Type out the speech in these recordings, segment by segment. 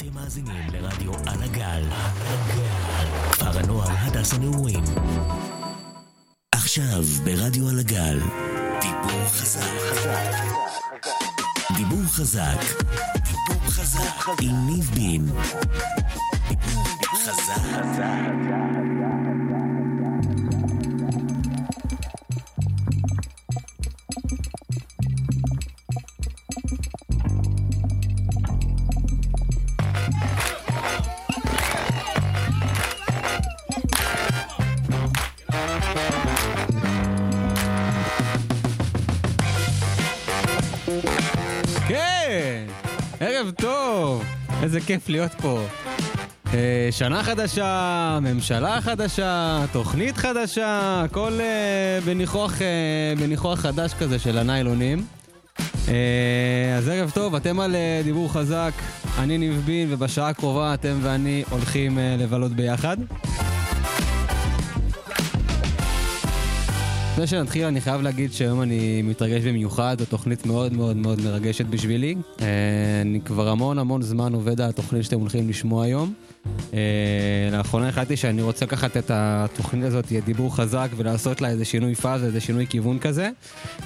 אתם מאזינים לרדיו על הגל, כפר הנוער הדס הנעורים. עכשיו ברדיו על הגל, דיבור חזק. דיבור חזק. דיבור חזק. עם ניב בין. דיבור חזק. איזה כיף להיות פה. אה, שנה חדשה, ממשלה חדשה, תוכנית חדשה, הכל אה, בניחוח, אה, בניחוח חדש כזה של הניילונים. אה, אז ערב טוב, אתם על אה, דיבור חזק, אני ניב בין, ובשעה הקרובה אתם ואני הולכים אה, לבלות ביחד. לפני שנתחיל אני חייב להגיד שהיום אני מתרגש במיוחד, זו תוכנית מאוד מאוד מאוד מרגשת בשבילי. אה, אני כבר המון המון זמן עובד על התוכנית שאתם הולכים לשמוע היום. אה, לאחרונה החלטתי שאני רוצה לקחת את התוכנית הזאת, יהיה דיבור חזק, ולעשות לה איזה שינוי פאזה, איזה שינוי כיוון כזה.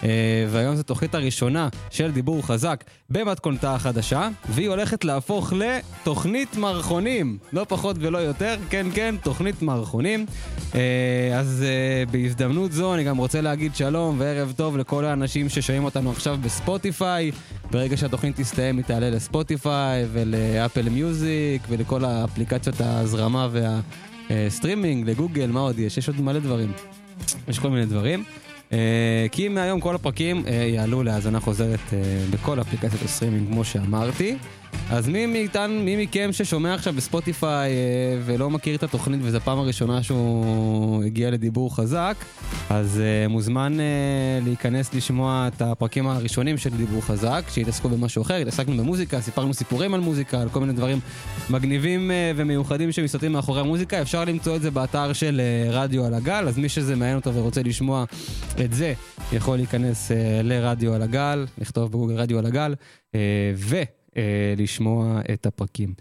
אה, והיום זו תוכנית הראשונה של דיבור חזק במתכונתה החדשה, והיא הולכת להפוך לתוכנית מערכונים. לא פחות ולא יותר, כן כן, תוכנית מערכונים. אה, אז בהזדמנות זו אני גם רוצה להגיד שלום וערב טוב לכל האנשים ששומעים אותנו עכשיו בספוטיפיי. ברגע שהתוכנית תסתיים היא תעלה ל Spotify ול Apple Music ולכל האפליקציות ההזרמה והסטרימינג, לגוגל, מה עוד יש? יש עוד מלא דברים. יש כל מיני דברים. אה, כי מהיום כל הפרקים אה, יעלו להאזנה חוזרת אה, בכל אפליקציות הסטרימינג כמו שאמרתי. אז מי מאיתן, מי מכם ששומע עכשיו ב Spotify אה, ולא מכיר את התוכנית וזו הפעם הראשונה שהוא הגיע לדיבור חזק, אז אה, מוזמן אה, להיכנס לשמוע את הפרקים הראשונים של דיבור חזק, שהתעסקו במשהו אחר, התעסקנו במוזיקה, סיפרנו סיפורים על מוזיקה, על כל מיני דברים מגניבים ומיוחדים שמסתתרים מאחורי המוזיקה, אפשר למצוא את זה באתר של רדיו על הגל, אז מי שזה מעניין אותו ורוצה לשמוע את זה, יכול להיכנס לרדיו על הגל, לכתוב בגוגל רדיו על הגל, ו... אה, לשמוע את הפרקים.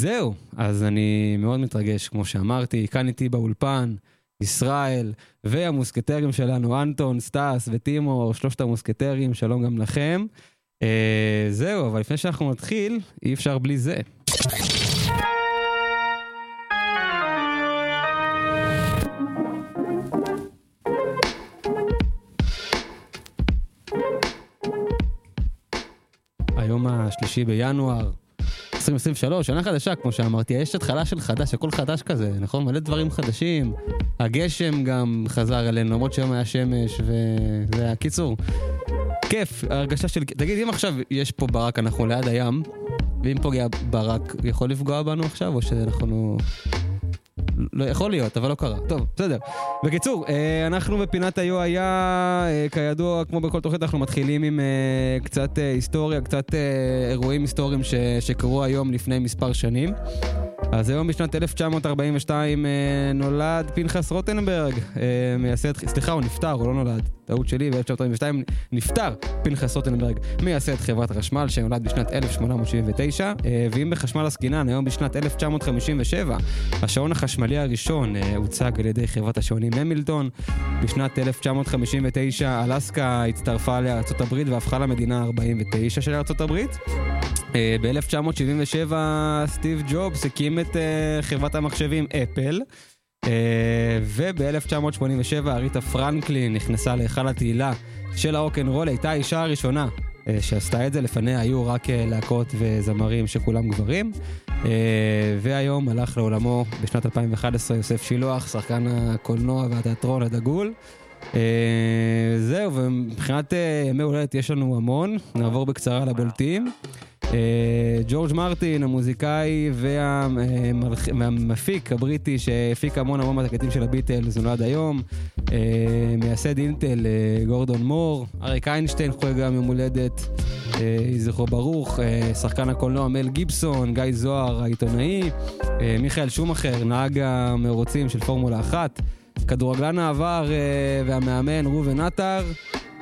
זהו, אז אני מאוד מתרגש, כמו שאמרתי, כאן איתי באולפן, ישראל, והמוסקטרים שלנו, אנטון, סטס וטימו, שלושת המוסקטרים, שלום גם לכם. אה, זהו, אבל לפני שאנחנו נתחיל, אי אפשר בלי זה. היום השלישי בינואר 2023, שנה חדשה, כמו שאמרתי, יש התחלה של חדש, הכל חדש כזה, נכון? מלא דברים חדשים, הגשם גם חזר אלינו, למרות שהיום היה שמש, וזה היה קיצור. כיף, הרגשה של... תגיד, אם עכשיו יש פה ברק, אנחנו ליד הים, ואם פוגע ברק, יכול לפגוע בנו עכשיו, או שאנחנו... לא יכול להיות, אבל לא קרה. טוב, בסדר. בקיצור, אה, אנחנו בפינת היו היה, אה, כידוע, כמו בכל תוכנית, אנחנו מתחילים עם אה, קצת היסטוריה, קצת אירועים היסטוריים שקרו היום לפני מספר שנים. אז היום בשנת 1942 אה, נולד פנחס רוטנברג, אה, מייסד, סליחה, הוא נפטר, הוא לא נולד, טעות שלי, ב-1942 נפטר פנחס רוטנברג, מייסד חברת החשמל, שנולד בשנת 1879, אה, ואם בחשמל עסקינן, היום בשנת 1957, השעון החשמלי הראשון הוצג על ידי חברת השעונים המילטון. בשנת 1959 אלסקה הצטרפה לארצות הברית והפכה למדינה ה-49 של ארצות הברית. אה, ב-1977 סטיב ג'ובס הקים את אה, חברת המחשבים אפל. אה, וב-1987 אריתה פרנקלין נכנסה להיכל התהילה של הרוקנרול, הייתה האישה הראשונה אה, שעשתה את זה, לפניה היו רק אה, להקות וזמרים שכולם גברים. אה, והיום הלך לעולמו בשנת 2011 יוסף שילוח, שחקן הקולנוע והתיאטרון הדגול. אה, זהו, ומבחינת ימי הולדת יש לנו המון, נעבור בקצרה לבולטים. אה, ג'ורג' מרטין, המוזיקאי והמפיק הבריטי שהפיק המון המון מהתקליטים של הביטלס, נולד היום. אה, מייסד אינטל, אה, גורדון מור. אריק איינשטיין חוגג גם יום הולדת, יהי זכרו ברוך. שחקן הקולנוע מל גיבסון, גיא זוהר העיתונאי. מיכאל שומאחר, נהג המרוצים של פורמולה 1. כדורגלן העבר והמאמן ראובן עטר.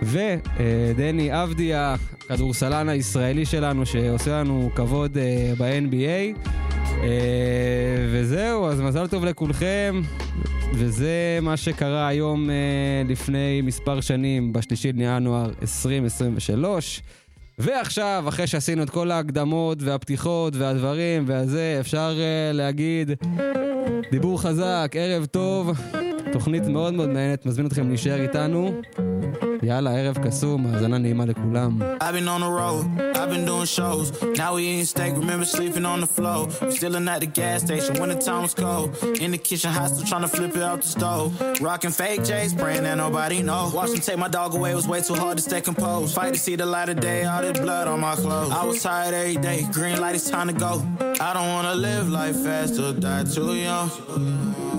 ודני אבדיה, הכדורסלן הישראלי שלנו שעושה לנו כבוד אה, ב-NBA. אה, וזהו, אז מזל טוב לכולכם, וזה מה שקרה היום אה, לפני מספר שנים, בשלישי לינואר 2023. ועכשיו, אחרי שעשינו את כל ההקדמות והפתיחות והדברים והזה, אפשר uh, להגיד דיבור חזק, ערב טוב, תוכנית מאוד מאוד מעניינת, מזמין אתכם להישאר איתנו. יאללה, ערב קסום, האזנה נעימה לכולם. I've been on the road, I've been doing shows. Now we eating steak, remember sleeping on the floor. We Stealing at the gas station when the time was cold. In the kitchen, hot still trying to flip it out the stove. Rocking fake J's, praying that nobody know. Watch them take my dog away, it was way too hard to stay composed. Fight to see the light of day, all this blood on my clothes. I was tired every day, green light, it's time to go. I don't wanna live life fast or die too young.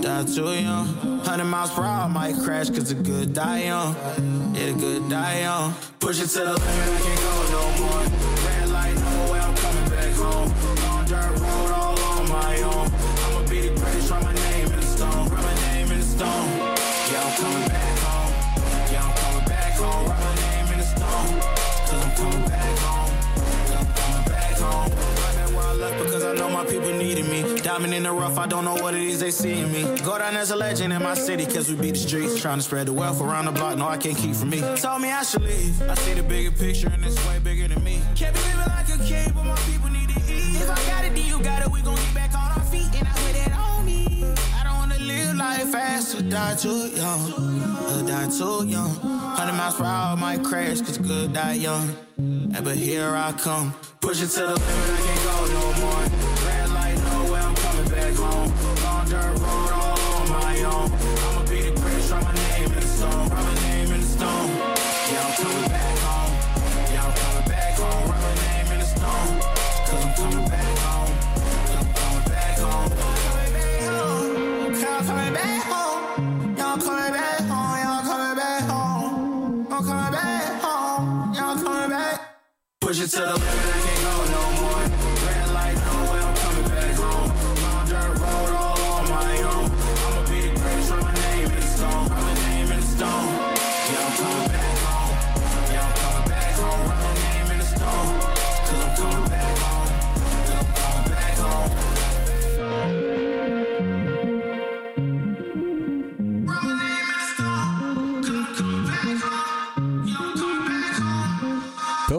Die too young. 100 miles per hour, I might crash, cause the good die young. Yeah, the good die young. Push it to the limit, I can't go no more. Red light, no way, I'm coming back home. On dirt road, all on my own. I'ma be the greatest, write my name in the stone. Write my name in the stone. Yeah, I'm coming back home. Yeah, I'm coming back home. Write my name in the stone. Cause I'm coming back home. I'm coming back home. Right back where I because I know my people me. Diamond in the rough, I don't know what it is they see in me. Go down as a legend in my city, cause we beat the streets. Trying to spread the wealth around the block, no, I can't keep from me. Told me I should leave. I see the bigger picture, and it's way bigger than me. Can't be living like a king, but my people need to eat. If I got it, then you got it, we gon' get back on our feet, and I put it on me. I don't wanna live life fast or die too young. Or die too young. 100 miles per hour might crash, cause good die young. Yeah, but here I come. Push it to the limit, I can't go no more. Home. On dirt road, all on my own. I'ma be the greatest, write my name in the stone. Write my name in the stone. Yeah, I'm coming back home. Yeah, I'm coming back home. Write my name in the stone. Cause I'm coming back home. Yeah, I'm coming back home. I'm coming back home. I'm coming back home. I'm coming back home. I'm coming back home. I'm coming back. Push it to the limit,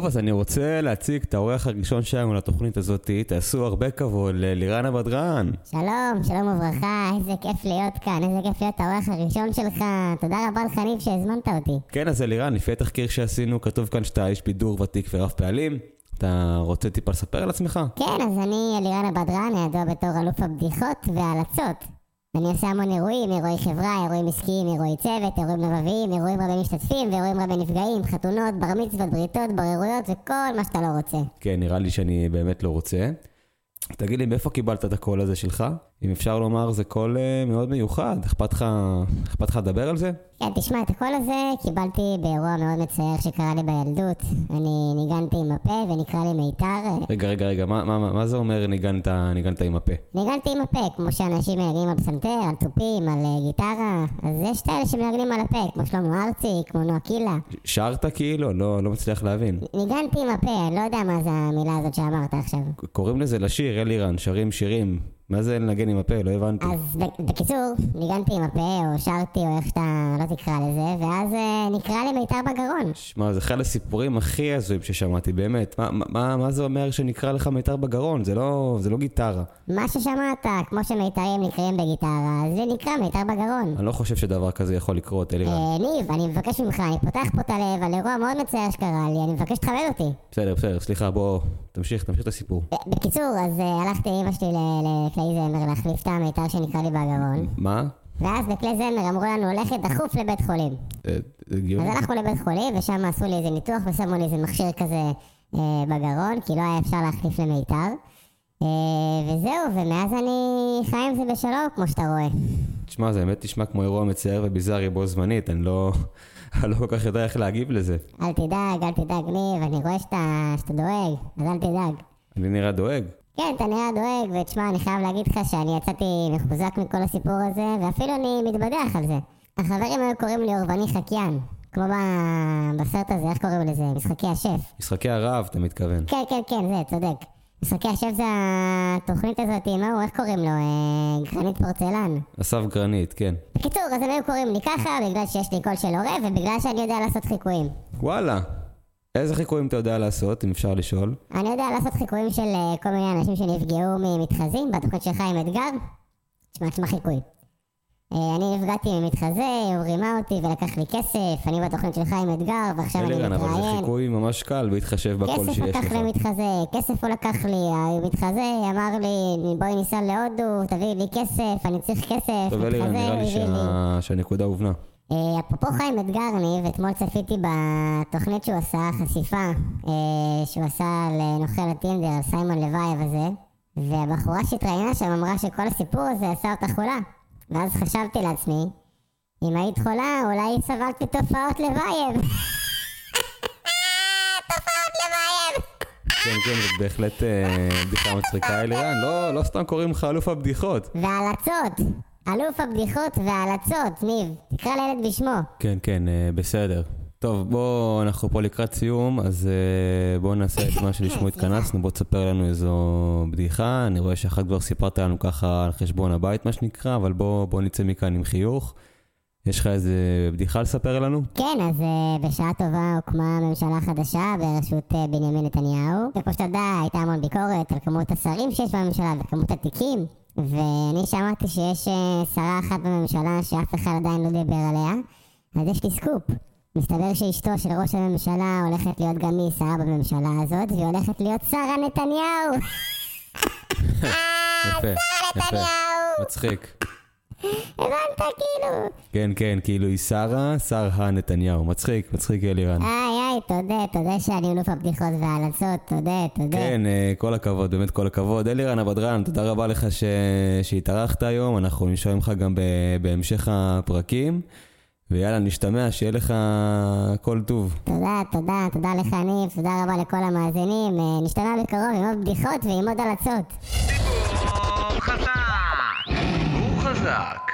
אז אני רוצה להציג את האורח הראשון שלנו לתוכנית הזאת. תעשו הרבה כבוד ללירן הבדרן. שלום, שלום וברכה, איזה כיף להיות כאן, איזה כיף להיות האורח הראשון שלך. תודה רבה לך, ניב, שהזמנת אותי. כן, אז לירן, לפי התחקיר שעשינו, כתוב כאן שאתה איש בידור ותיק ורב פעלים. אתה רוצה טיפה לספר על עצמך? כן, אז אני אלירן הבדרן, ידוע בתור אלוף הבדיחות וההלצות. אני עושה המון אירועים, אירועי חברה, אירועים עסקיים, אירועי צוות, אירועים לבביים, אירועים רבי משתתפים ואירועים רבי נפגעים, חתונות, בר מצוות, בריתות, בוררויות וכל מה שאתה לא רוצה. כן, נראה לי שאני באמת לא רוצה. תגיד לי, מאיפה קיבלת את הקול הזה שלך? אם אפשר לומר, זה קול אה, מאוד מיוחד. אכפת לך, אכפת לך לדבר על זה? כן, תשמע, את הקול הזה קיבלתי באירוע מאוד מצער שקרה לי בילדות. אני ניגנתי עם הפה ונקרא לי מיתר. רגע, רגע, רגע, מה, מה, מה, מה זה אומר ניגנת, ניגנת עם הפה? ניגנתי עם הפה, כמו שאנשים מנגנים על פסנתר, על תופים, על אה, גיטרה. אז יש את האלה שמנגנים על הפה, כמו שלמה ארצי, כמו נועה קילה. שרת כאילו? לא, לא מצליח להבין. ניגנתי עם הפה, אני לא יודע מה זה המילה הזאת שאמרת עכשיו. קוראים לזה לשיר, אלירן, שרים שירים. מה זה לנגן עם הפה? לא הבנתי. אז בקיצור, ניגנתי עם הפה, או שרתי, או איך שאתה לא תקרא לזה, ואז אה, נקרא לי מיתר בגרון. שמע, זה אחד הסיפורים הכי הזויים ששמעתי, באמת. מה, מה, מה זה אומר שנקרא לך מיתר בגרון? זה לא, זה לא גיטרה. מה ששמעת, כמו שמיתרים נקראים בגיטרה, זה נקרא מיתר בגרון. אני לא חושב שדבר כזה יכול לקרות, אלירן. אה, ניב, אני מבקש ממך, אני פותח פה את הלב על אירוע מאוד מצער שקרה לי, אני מבקש שתכבד אותי. בסדר, בסדר, סליחה, בוא, תמשיך, תמשיך את הסיפור. ב- בקיצור, אז אה, הלכתי עם אמא שלי ל- לכלי זמר להחליף את המיתר שנקרא לי בגרון, מה? ואז בכלי זמר אמרו לנו ללכת דחוף לבית חולים. אה, הגיוני? אז הלכנו לבית חולים, ושם עשו לי איזה ניתוח ושמו לי איזה מכשיר כזה אה, בגרון, כי לא היה אפשר להחליף למיתר. אה, וזהו, ומאז אני חי עם זה בשלום, כמו שאתה רואה. תשמע, זה באמת נשמע כמו אירוע מצער וביזארי בו זמנית, אני לא, אני לא כל כך יודע איך להגיב לזה. אל תדאג, אל תדאג, ניב, אני רואה שאתה, שאתה דואג, אז אל תדאג. אני נראה דואג. כן, אתה נראה דואג, ותשמע, אני חייב להגיד לך שאני יצאתי מחוזק מכל הסיפור הזה, ואפילו אני מתבדח על זה. החברים היו קוראים לי אורבני חקיין. כמו ב- בסרט הזה, איך קוראים לזה? משחקי השף. משחקי הרעב, אתה מתכוון. כן, כן, כן, זה, צודק. משחקי השף זה התוכנית הזאת, מה הוא, איך קוראים לו? אה, גרנית פורצלן. אסף גרנית, כן. בקיצור, אז הם היו קוראים לי ככה, בגלל שיש לי קול של הורה, ובגלל שאני יודע לעשות חיקויים. וואלה. איזה חיקויים אתה יודע לעשות, אם אפשר לשאול? אני יודע לעשות חיקויים של אה, כל מיני אנשים שנפגעו ממתחזים, בתוכנית שלך עם אתגר. תשמע, תשמע חיקוי. אה, אני נפגעתי ממתחזה, הוא רימה אותי ולקח לי כסף, אני בתוכנית שלך עם אתגר, ועכשיו אני אלירן, אבל זה מתראיין. חיקוי ממש קל בהתחשב בקול כסף שיש לקח לך. למתחזה, כסף הוא לקח לי, המתחזה אמר לי, בואי ניסע להודו, תביאי לי כסף, אני צריך כסף, טוב, אלירן, מתחזה, נראה הוא לי הביא לי. שה- שהנקודה הובנה. אה, אפרופו חיים אתגרני, ואתמול צפיתי בתוכנית שהוא עשה, חשיפה, אה, שהוא עשה לנוכל הטינדר, סיימון לוייב הזה, והבחורה שהתראיינה שם אמרה שכל הסיפור הזה עשה אותה חולה. ואז חשבתי לעצמי, אם היית חולה, אולי סבלת מתופעות לוייב. תופעות לוייב! כן, כן, זאת בהחלט אה, בדיחה מצחיקה, אלירן. לא, לא סתם קוראים לך אלוף הבדיחות. והלצות! אלוף הבדיחות והלצות, ניב. תקרא לילד בשמו. כן, כן, אה, בסדר. טוב, בואו, אנחנו פה לקראת סיום, אז אה, בואו נעשה את מה שלשמו התכנסנו, בוא תספר לנו איזו בדיחה. אני רואה שאחת כבר סיפרת לנו ככה על חשבון הבית, מה שנקרא, אבל בואו בוא נצא מכאן עם חיוך. יש לך איזה בדיחה לספר לנו? כן, אז uh, בשעה טובה הוקמה ממשלה חדשה בראשות uh, בנימין נתניהו. וכמו שאתה יודע, הייתה המון ביקורת על כמות השרים שיש בממשלה וכמות התיקים. ואני שמעתי שיש uh, שרה אחת בממשלה שאף אחד עדיין לא דיבר עליה. אז יש לי סקופ. מסתבר שאשתו של ראש הממשלה הולכת להיות גם היא שרה בממשלה הזאת, והיא הולכת להיות שרה נתניהו! יפה. נתניהו! מצחיק. הבנת כאילו? כן, כן, כאילו היא שרה, שרה נתניהו. מצחיק, מצחיק אלירן. איי איי, תודה, תודה שאני אלוף הבדיחות וההלצות, תודה, תודה. כן, אה, כל הכבוד, באמת כל הכבוד. אלירן הבדרן, תודה רבה לך ש... שהתארחת היום, אנחנו נשאר ממך גם ב... בהמשך הפרקים. ויאללה, נשתמע, שיהיה לך כל טוב. תודה, תודה, תודה לך ניב, תודה רבה לכל המאזינים. אה, נשתמע בקרוב עם עוד בדיחות ועם עוד הלצות. דיבור חזק! חזק!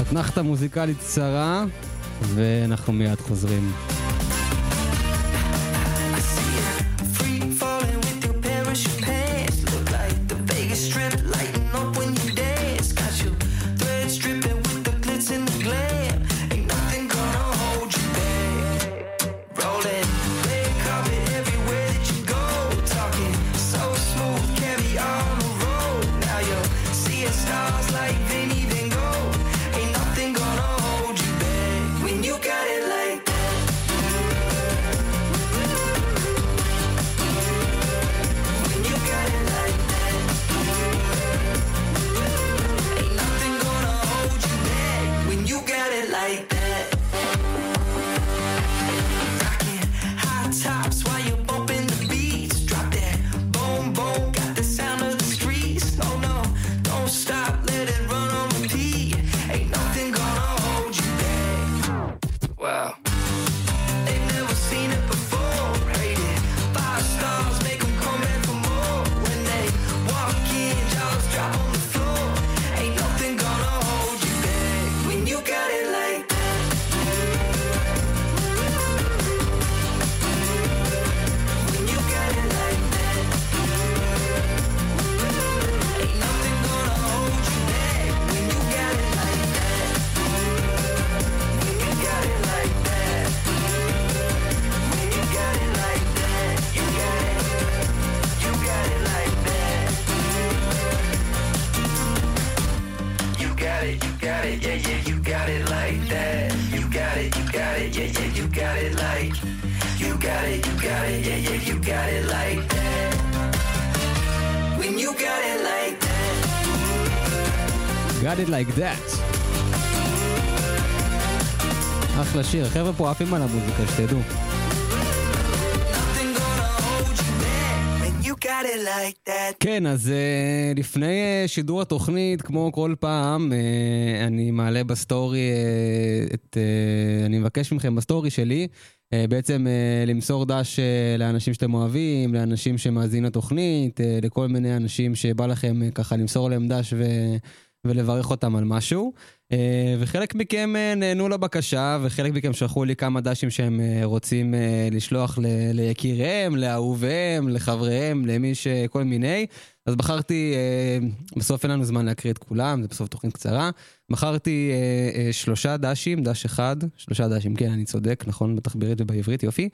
אתנחתה מוזיקלית קצרה, ואנחנו מיד חוזרים. You got it, you got it, yeah, yeah, you got it like that. When you got it like that. Got it like that. אחלה שיר, חבר'ה פה עפים על המוזיקה, שתדעו. Like that. כן, אז uh, לפני uh, שידור התוכנית, כמו כל פעם, uh, אני מעלה בסטורי את... אני מבקש מכם בסטורי שלי, בעצם למסור דש לאנשים שאתם אוהבים, לאנשים שמאזינים לתוכנית, לכל מיני אנשים שבא לכם ככה למסור להם דש ו... ולברך אותם על משהו. אה, וחלק מכם אה, נענו לבקשה, וחלק מכם שלחו לי כמה דשים שהם אה, רוצים לשלוח ל- ליקיריהם, לאהוביהם, לחבריהם, למי ש... כל מיני. אז בחרתי, בסוף אין לנו זמן להקריא את כולם, זה בסוף תוכנית קצרה. בחרתי שלושה דשים, דש אחד, שלושה דשים, כן, אני צודק, נכון, בתחבירית ובעברית, יופי.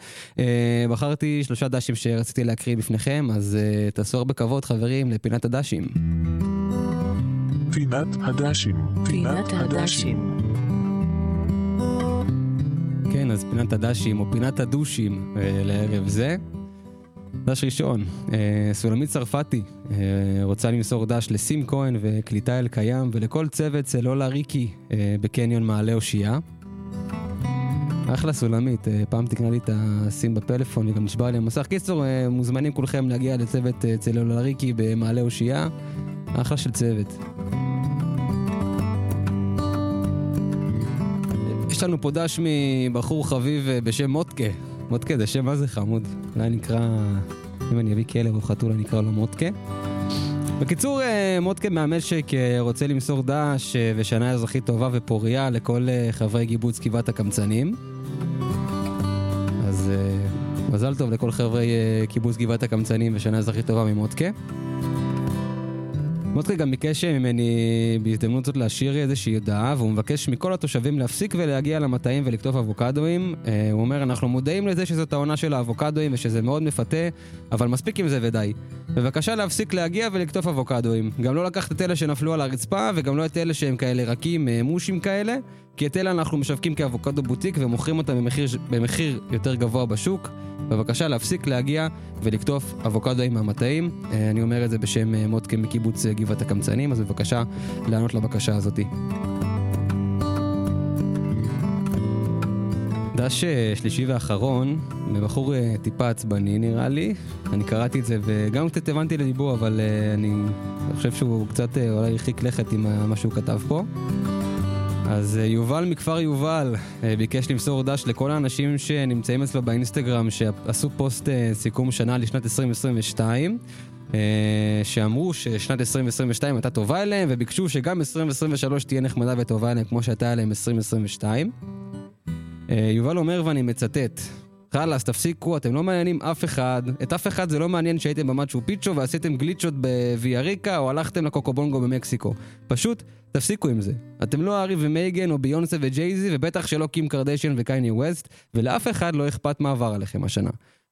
בחרתי שלושה דשים שרציתי להקריא בפניכם, אז תעשו הרבה כבוד, חברים, לפינת הדשים. פינת הדשים. פינת הדשים. כן, אז פינת הדשים, או פינת הדושים אה, לערב זה. דש ראשון, אה, סולמית צרפתי אה, רוצה למסור דש לסים כהן וקליטה אל קיים ולכל צוות סלולה ריקי בקניון מעלה אושייה. אחלה סולמית, פעם תקנה לי את הסים בפלאפון, היא גם נשבר לי המסך. קיצור, מוזמנים כולכם להגיע לצוות סלולה ריקי במעלה אושייה. אחלה של צוות. יש לנו פה דש מבחור חביב אה, בשם מוטקה. מוטקה זה שם מה זה חמוד. אולי נקרא, אם אני אביא כלב או חתול אני אקרא לו מוטקה. בקיצור, אה, מוטקה מהמשק אה, רוצה למסור דש ושנה אזרחית טובה ופוריה לכל חברי קיבוץ גבעת הקמצנים. אז מזל טוב לכל חברי קיבוץ גבעת הקמצנים ושנה אזרחית טובה ממוטקה. מוטקה גם ביקש ממני בהזדמנות זאת להשאיר איזושהי הודעה, והוא מבקש מכל התושבים להפסיק ולהגיע למטעים ולקטוף אבוקדואים. אה, הוא אומר, אנחנו מודעים לזה שזאת העונה של האבוקדואים ושזה מאוד מפתה, אבל מספיק עם זה ודי. בבקשה להפסיק להגיע ולקטוף אבוקדואים. גם לא לקחת את אלה שנפלו על הרצפה, וגם לא את אלה שהם כאלה רכים, אה, מושים כאלה, כי את אלה אנחנו משווקים כאבוקדו בוטיק ומוכרים אותם במחיר, במחיר יותר גבוה בשוק. בבקשה להפסיק להגיע ולקטוף אבוקדואים מהמטעים. אה, אני אומר את זה בשם אה, מוטקה מקיבוץ גבעת הקמצנים, אז בבקשה לענות לבקשה הזאתי. דש שלישי ואחרון, מבחור טיפה עצבני נראה לי. אני קראתי את זה וגם קצת הבנתי לדיבור, אבל אני חושב שהוא קצת אולי הרחיק לכת עם מה שהוא כתב פה. אז אה, יובל מכפר יובל אה, ביקש למסור דש לכל האנשים שנמצאים אצלו באינסטגרם שעשו פוסט אה, סיכום שנה לשנת 2022 שאמרו ששנת 2022 הייתה טובה אליהם וביקשו שגם 2023 תהיה נחמדה וטובה אליהם כמו שהייתה אליהם 2022 יובל אומר ואני מצטט חלאס, תפסיקו, אתם לא מעניינים אף אחד. את אף אחד זה לא מעניין שהייתם במצ'ו פיצ'ו ועשיתם גליצ'ות בוויאריקה או הלכתם ל Coco Bongo במקסיקו. פשוט תפסיקו עם זה. אתם לא הארי ומייגן או ביונסה וג'ייזי ובטח שלא קים קרדשן וקניה ווסט ולאף אחד לא אכפת מה עבר עליכם השנה.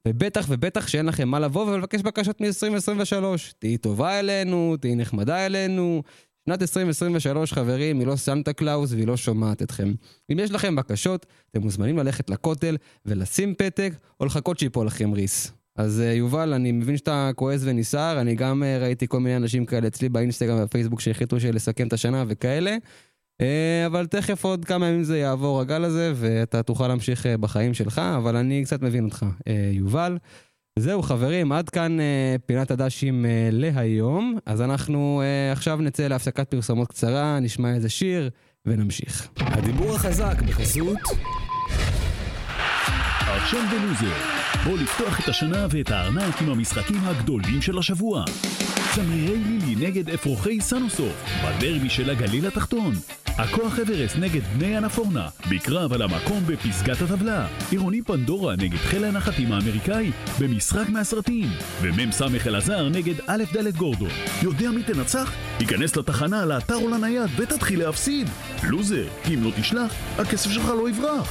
ובטח ובטח שאין לכם מה לבוא ולבקש בקשות מ-2023. תהיי טובה אלינו, תהיי נחמדה אלינו, שנת 2023, חברים, היא לא סנטה קלאוס והיא לא שומעת אתכם. אם יש לכם בקשות, אתם מוזמנים ללכת לכותל ולשים פתק, או לחכות שיפול לכם ריס. אז uh, יובל, אני מבין שאתה כועס ונסער, אני גם uh, ראיתי כל מיני אנשים כאלה אצלי באינסטגרם ובפייסבוק שהחליטו לסכם את השנה וכאלה. Uh, אבל תכף עוד כמה ימים זה יעבור הגל הזה, ואתה תוכל להמשיך בחיים שלך, אבל אני קצת מבין אותך, יובל. זהו חברים, עד כאן אה, פינת הדשים אה, להיום. אז אנחנו אה, עכשיו נצא להפסקת פרסומות קצרה, נשמע איזה שיר ונמשיך. הדיבור החזק בחסות עכשיו בלוזר, בוא לפתוח את השנה ואת הארנק עם המשחקים הגדולים של השבוע. צמרירי לילי נגד אפרוחי סנוסוף, בדרבי של הגליל התחתון. הכוח אברסט נגד בני אנפורנה, בקרב על המקום בפסגת הטבלה. עירוני פנדורה נגד חיל הנחתים האמריקאי, במשחק מהסרטים. ומ"ס אלעזר נגד א' ד' גורדון. יודע מי תנצח? היכנס לתחנה, לאתר או לנייד ותתחיל להפסיד. לוזר, כי אם לא תשלח, הכסף שלך לא יברח.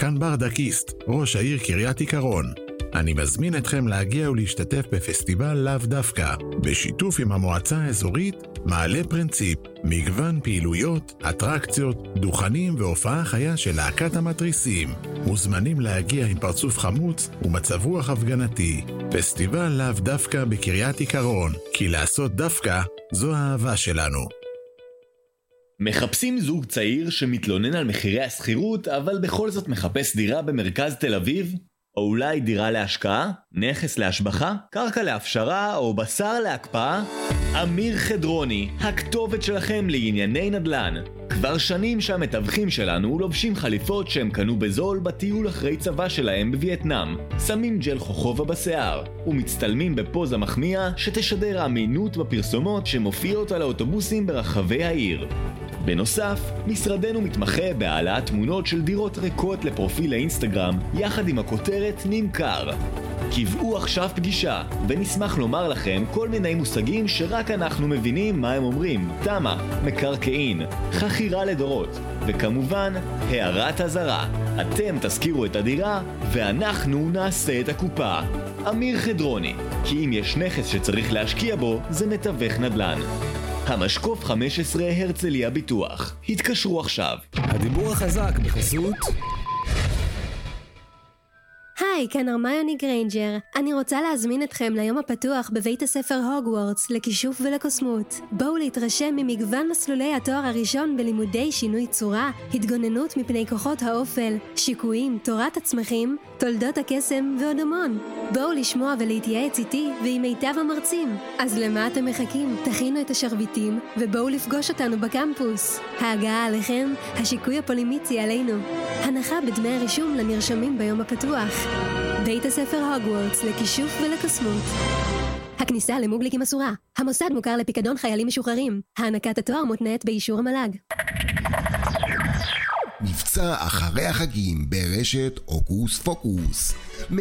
כאן ברדקיסט, ראש העיר קריית עיקרון. אני מזמין אתכם להגיע ולהשתתף בפסטיבל לאו דווקא, בשיתוף עם המועצה האזורית מעלה פרינציפ, מגוון פעילויות, אטרקציות, דוכנים והופעה חיה של להקת המתריסים. מוזמנים להגיע עם פרצוף חמוץ ומצב רוח הפגנתי. פסטיבל לאו דווקא בקריית עיקרון, כי לעשות דווקא זו האהבה שלנו. מחפשים זוג צעיר שמתלונן על מחירי השכירות, אבל בכל זאת מחפש דירה במרכז תל אביב? או אולי דירה להשקעה? נכס להשבחה? קרקע להפשרה? או בשר להקפאה? אמיר חדרוני, הכתובת שלכם לענייני נדל"ן. כבר שנים שהמתווכים שלנו לובשים חליפות שהם קנו בזול בטיול אחרי צבא שלהם בווייטנאם, שמים ג'ל חוכובה בשיער, ומצטלמים בפוזה מחמיאה שתשדר אמינות בפרסומות שמופיעות על האוטובוסים ברחבי העיר. בנוסף, משרדנו מתמחה בהעלאת תמונות של דירות ריקות לפרופיל האינסטגרם, יחד עם הכותרת נמכר. קבעו עכשיו פגישה, ונשמח לומר לכם כל מיני מושגים שרק אנחנו מבינים מה הם אומרים. תמה, מקרקעין, חכירה לדורות, וכמובן, הערת אזהרה. אתם תשכירו את הדירה, ואנחנו נעשה את הקופה. אמיר חדרוני, כי אם יש נכס שצריך להשקיע בו, זה מתווך נדל"ן. המשקוף 15 הרצליה ביטוח. התקשרו עכשיו. הדיבור החזק בחסות היי, כאן הרמיוני גריינג'ר. אני רוצה להזמין אתכם ליום הפתוח בבית הספר הוגוורטס לכישוף ולקוסמות. בואו להתרשם ממגוון מסלולי התואר הראשון בלימודי שינוי צורה, התגוננות מפני כוחות האופל, שיקויים, תורת הצמחים, תולדות הקסם ועוד המון. בואו לשמוע ולהתייעץ איתי ועם מיטב המרצים. אז למה אתם מחכים? תכינו את השרביטים ובואו לפגוש אותנו בקמפוס. ההגעה עליכם, השיקוי הפולימיצי עלינו. הנחה בדמי הרישום לנרשמים ביום הפתוח. בית הספר הוגוורטס לכישוף ולקוסמות. הכניסה למוגליקים אסורה. המוסד מוכר לפיקדון חיילים משוחררים. הענקת התואר מותנית באישור המל"ג. מבצע אחרי החגים ברשת הוקוס פוקוס. 100%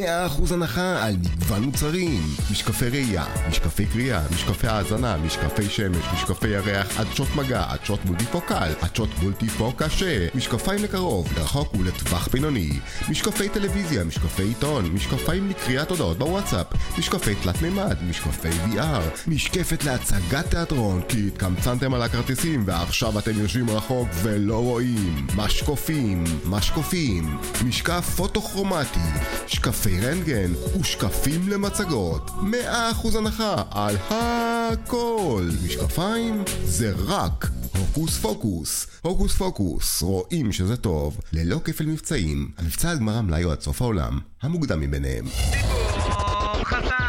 הנחה על מגוון מוצרים. משקפי ראייה, משקפי קריאה, משקפי האזנה, משקפי שמש, משקפי ירח, עדשות מגע, עדשות מולטיפוקל, עדשות מולטיפוק קשה משקפיים לקרוב, לרחוק ולטווח בינוני משקפי טלוויזיה, משקפי עיתון, משקפיים לקריאת הודעות בוואטסאפ משקפי תלת מימד, משקפי VR משקפת להצגת תיאטרון כי התקמצנתם על הכרטיסים ועכשיו אתם יושבים רחוק ולא רואים. משקופים, משקופים, משקף פוטוכרומטי, שקפי רנטגן ושקפים למצגות. 100% הנחה על הכל. משקפיים זה רק הוקוס פוקוס. הוקוס פוקוס, רואים שזה טוב, ללא כפל מבצעים. המבצע על גמר המלאי הוא עד סוף העולם, המוקדם מביניהם. דיבור חזק!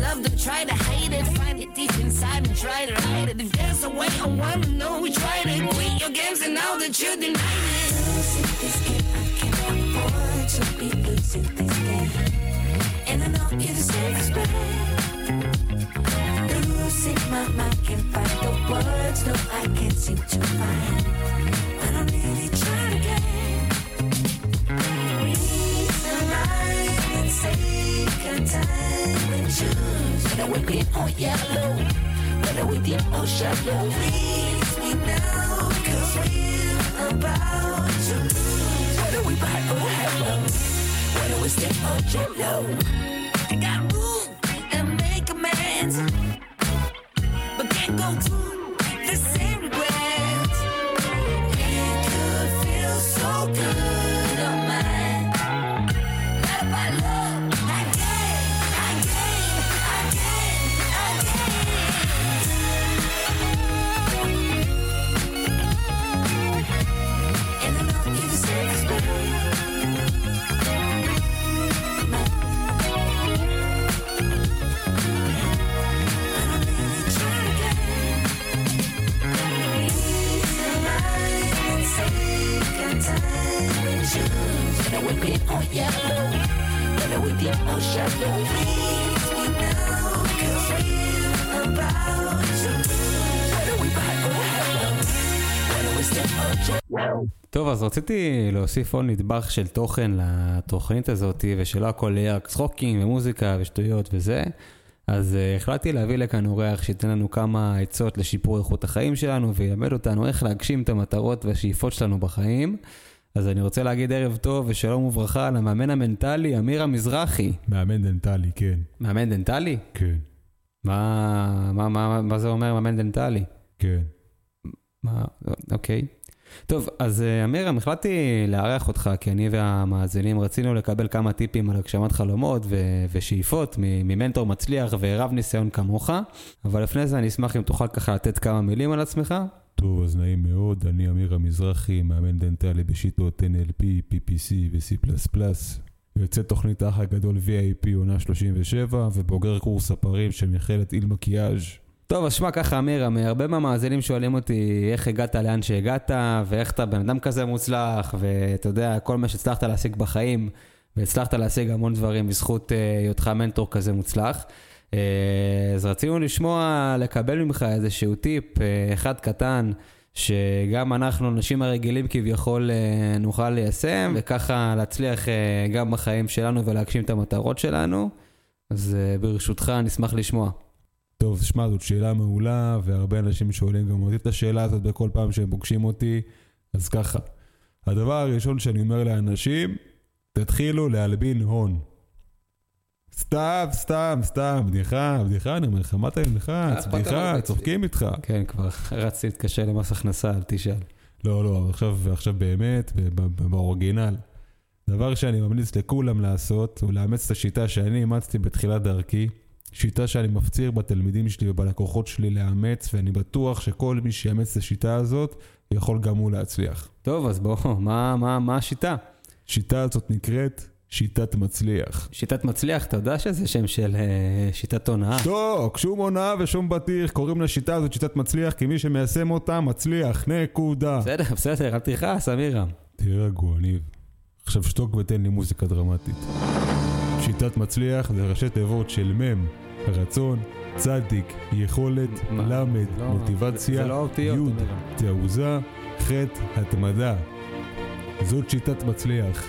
love, don't try to hide it. Find it deep inside and try to hide it. If there's a way, I wanna know. We tried it. We your games and now that you're denying it. Losing this game, I to be losing this game. And I know you. Losing my mind, can't find the words, no, I can't seem to find. But I'm really trying Whether we been or yellow, whether we deep or shallow. Please me now, cause we're about to lose. Whether we buy or hello, whether we step or jello. I got room and make amends, אז רציתי להוסיף עוד נדבך של תוכן לתוכנית הזאת, ושלא הכל יהיה רק צחוקים ומוזיקה ושטויות וזה. אז אה, החלטתי להביא לכאן אורח שייתן לנו כמה עצות לשיפור איכות החיים שלנו, וילמד אותנו איך להגשים את המטרות והשאיפות שלנו בחיים. אז אני רוצה להגיד ערב טוב ושלום וברכה למאמן המנטלי אמיר המזרחי. מאמן דנטלי, כן. מאמן דנטלי? כן. מה, מה, מה, מה זה אומר מאמן דנטלי? כן. מה, אוקיי. טוב, אז אה, אמירם, החלטתי לארח אותך, כי אני והמאזינים רצינו לקבל כמה טיפים על הגשמת חלומות ו- ושאיפות ממנטור מצליח ורב ניסיון כמוך, אבל לפני זה אני אשמח אם תוכל ככה לתת כמה מילים על עצמך. טוב, אז נעים מאוד, אני אמיר המזרחי, מאמן דנטלי בשיטות NLP, PPC ו-C++, יוצא תוכנית האח הגדול VIP עונה 37, ובוגר קורס ספרים של מכללת איל מקיאז'. טוב, אז שמע ככה, אמירם, הרבה מהמאזינים שואלים אותי איך הגעת לאן שהגעת, ואיך אתה בן אדם כזה מוצלח, ואתה יודע, כל מה שהצלחת להשיג בחיים, והצלחת להשיג המון דברים בזכות אה, היותך מנטור כזה מוצלח. אה, אז רצינו לשמוע, לקבל ממך איזשהו טיפ, אה, אחד קטן, שגם אנחנו, האנשים הרגילים כביכול, נוכל ליישם, וככה להצליח גם בחיים שלנו ולהגשים את המטרות שלנו. אז אה, ברשותך, נשמח לשמוע. טוב, שמע, זאת שאלה מעולה, והרבה אנשים שואלים גם אותי את השאלה הזאת בכל פעם שהם פוגשים אותי. אז ככה, הדבר הראשון שאני אומר לאנשים, תתחילו להלבין הון. סתם, סתם, סתם, בדיחה, בדיחה, אני אומר לך, מה אתה נלחץ? בדיחה, צוחקים איתך. כן, כבר רצתי להתקשר למס הכנסה, אל תשאל. לא, לא, עכשיו, עכשיו באמת, באורגינל. דבר שאני ממליץ לכולם לעשות, הוא לאמץ את השיטה שאני אימצתי בתחילת דרכי. שיטה שאני מפציר בתלמידים שלי ובלקוחות שלי לאמץ, ואני בטוח שכל מי שיאמץ את השיטה הזאת, יכול גם הוא להצליח. טוב, אז בוא, מה, מה, מה השיטה? השיטה הזאת נקראת שיטת מצליח. שיטת מצליח, אתה יודע שזה שם של אה, שיטת הונאה. טוב, שום הונאה ושום בטיח, קוראים לשיטה הזאת שיטת מצליח, כי מי שמיישם אותה מצליח, נקודה. בסדר, בסדר, אל תכעס, אמירם. תהיה רגוע, ניב. עכשיו שתוק ותן לי מוזיקה דרמטית. שיטת מצליח זה ראשי תיבות של מ', רצון, צדיק, יכולת, למד, לא- מוטיבציה, לא י'. תעוזה, ח', התמדה. זאת שיטת מצליח.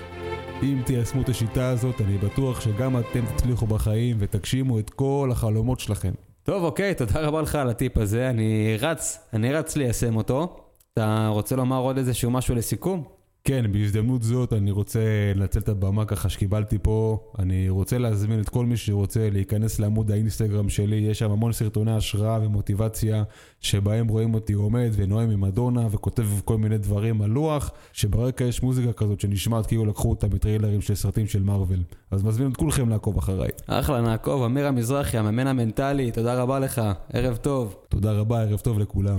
אם תיישמו את השיטה הזאת, אני בטוח שגם אתם תצליחו בחיים ותגשימו את כל החלומות שלכם. טוב, אוקיי, תודה רבה לך על הטיפ הזה. אני רץ, אני רץ ליישם אותו. אתה רוצה לומר עוד איזשהו משהו לסיכום? כן, בהזדמנות זאת אני רוצה לנצל את הבמה ככה שקיבלתי פה. אני רוצה להזמין את כל מי שרוצה להיכנס לעמוד האינסטגרם שלי, יש שם המון סרטוני השראה ומוטיבציה, שבהם רואים אותי עומד ונואם עם אדונה וכותב כל מיני דברים על לוח, שברקע יש מוזיקה כזאת שנשמעת כאילו לקחו אותה מטריילרים של סרטים של מארוול. אז מזמין את כולכם לעקוב אחריי. אחלה, נעקוב, אמיר המזרחי, המאמן המנטלי, תודה רבה לך, ערב טוב. תודה רבה, ערב טוב לכולם.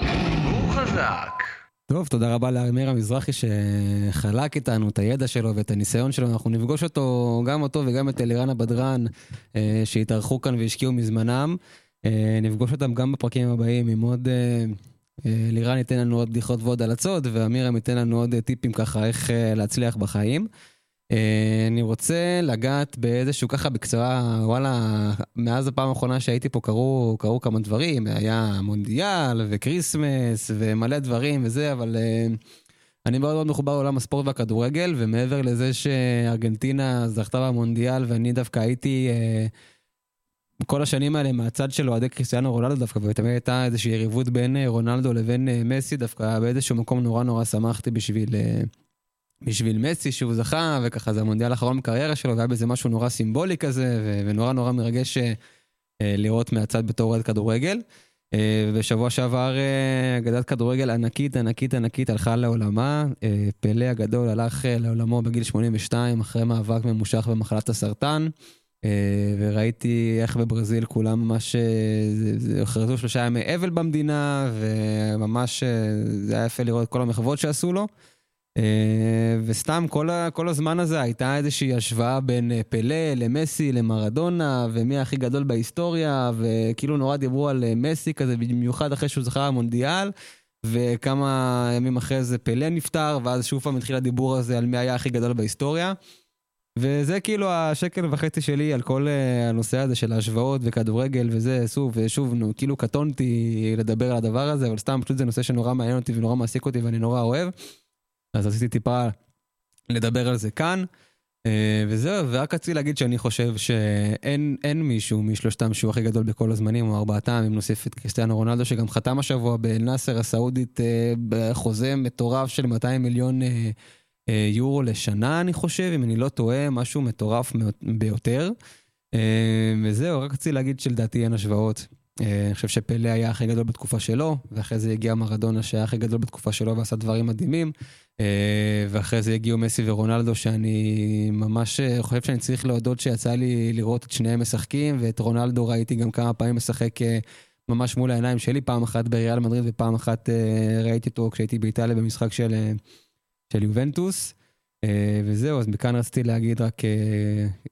דיבור חזק. טוב, תודה רבה לאמיר המזרחי שחלק איתנו את הידע שלו ואת הניסיון שלו. אנחנו נפגוש אותו, גם אותו וגם את אלירן הבדרן, אה, שהתארחו כאן והשקיעו מזמנם. אה, נפגוש אותם גם בפרקים הבאים עם עוד... אה, אה, לירן ייתן לנו עוד בדיחות ועוד הלצות, ואמירם ייתן לנו עוד אה, טיפים ככה איך אה, להצליח בחיים. אה, אני רוצה לגעת באיזשהו ככה בקצרה, וואלה, מאז הפעם האחרונה שהייתי פה קרו, קרו כמה דברים, היה מונדיאל וכריסמס ומלא דברים וזה, אבל אה, אני מאוד מאוד מחובר לעולם הספורט והכדורגל, ומעבר לזה שארגנטינה זכתה במונדיאל ואני דווקא הייתי... אה, כל השנים האלה מהצד של אוהדי קריסטיאנו רונלדו דווקא, ותמיד הייתה איזושהי יריבות בין רונלדו לבין מסי, דווקא באיזשהו מקום נורא נורא שמחתי בשביל, אה, בשביל מסי שהוא זכה, וככה זה המונדיאל האחרון בקריירה שלו, והיה בזה משהו נורא סימבולי כזה, ונורא נורא מרגש אה, אה, לראות מהצד בתור אוהד כדורגל. אה, ובשבוע שעבר אגדת כדורגל ענקית ענקית ענקית הלכה לעולמה. פלא הגדול הלך לעולמו בגיל 82 אחרי מאבק ממושך במחלת הסרטן. וראיתי איך בברזיל כולם ממש הכרזו שלושה ימי אבל במדינה, וממש זה היה יפה לראות כל המחוות שעשו לו. אה, וסתם כל, ה, כל הזמן הזה הייתה איזושהי השוואה בין אה, פלא למסי למרדונה, ומי הכי גדול בהיסטוריה, וכאילו נורא דיברו על אה, מסי כזה, במיוחד אחרי שהוא זכה במונדיאל. וכמה ימים אחרי זה פלא נפטר, ואז שוב פעם התחיל הדיבור הזה על מי היה הכי גדול בהיסטוריה. וזה כאילו השקל וחצי שלי על כל הנושא הזה של ההשוואות וכדורגל וזה, שוב, ושוב, נו, כאילו קטונתי לדבר על הדבר הזה, אבל סתם פשוט זה נושא שנורא מעניין אותי ונורא מעסיק אותי ואני נורא אוהב. אז רציתי טיפה לדבר על זה כאן. אה, וזהו, ורק רציתי להגיד שאני חושב שאין אין מישהו משלושתם שהוא הכי גדול בכל הזמנים, או ארבעתם, אם נוסיף את קריסטיאנו רונלדו, שגם חתם השבוע בנאסר הסעודית אה, בחוזה מטורף של 200 מיליון אה, אה, יורו לשנה, אני חושב, אם אני לא טועה, משהו מטורף ביותר. אה, וזהו, רק רציתי להגיד שלדעתי אין השוואות. אה, אני חושב שפלא היה הכי גדול בתקופה שלו, ואחרי זה הגיע מרדונה שהיה הכי גדול בתקופה שלו ועשה דברים מדהימים. אה, ואחרי זה הגיעו מסי ורונלדו, שאני ממש אה, חושב שאני צריך להודות שיצא לי לראות את שניהם משחקים, ואת רונלדו ראיתי גם כמה פעמים משחק ממש מול העיניים שלי, פעם אחת בריאל מדריד ופעם אחת ראיתי אותו כשהייתי באיטליה במשחק של, של יובנטוס. אה, וזהו, אז מכאן רציתי להגיד רק אה,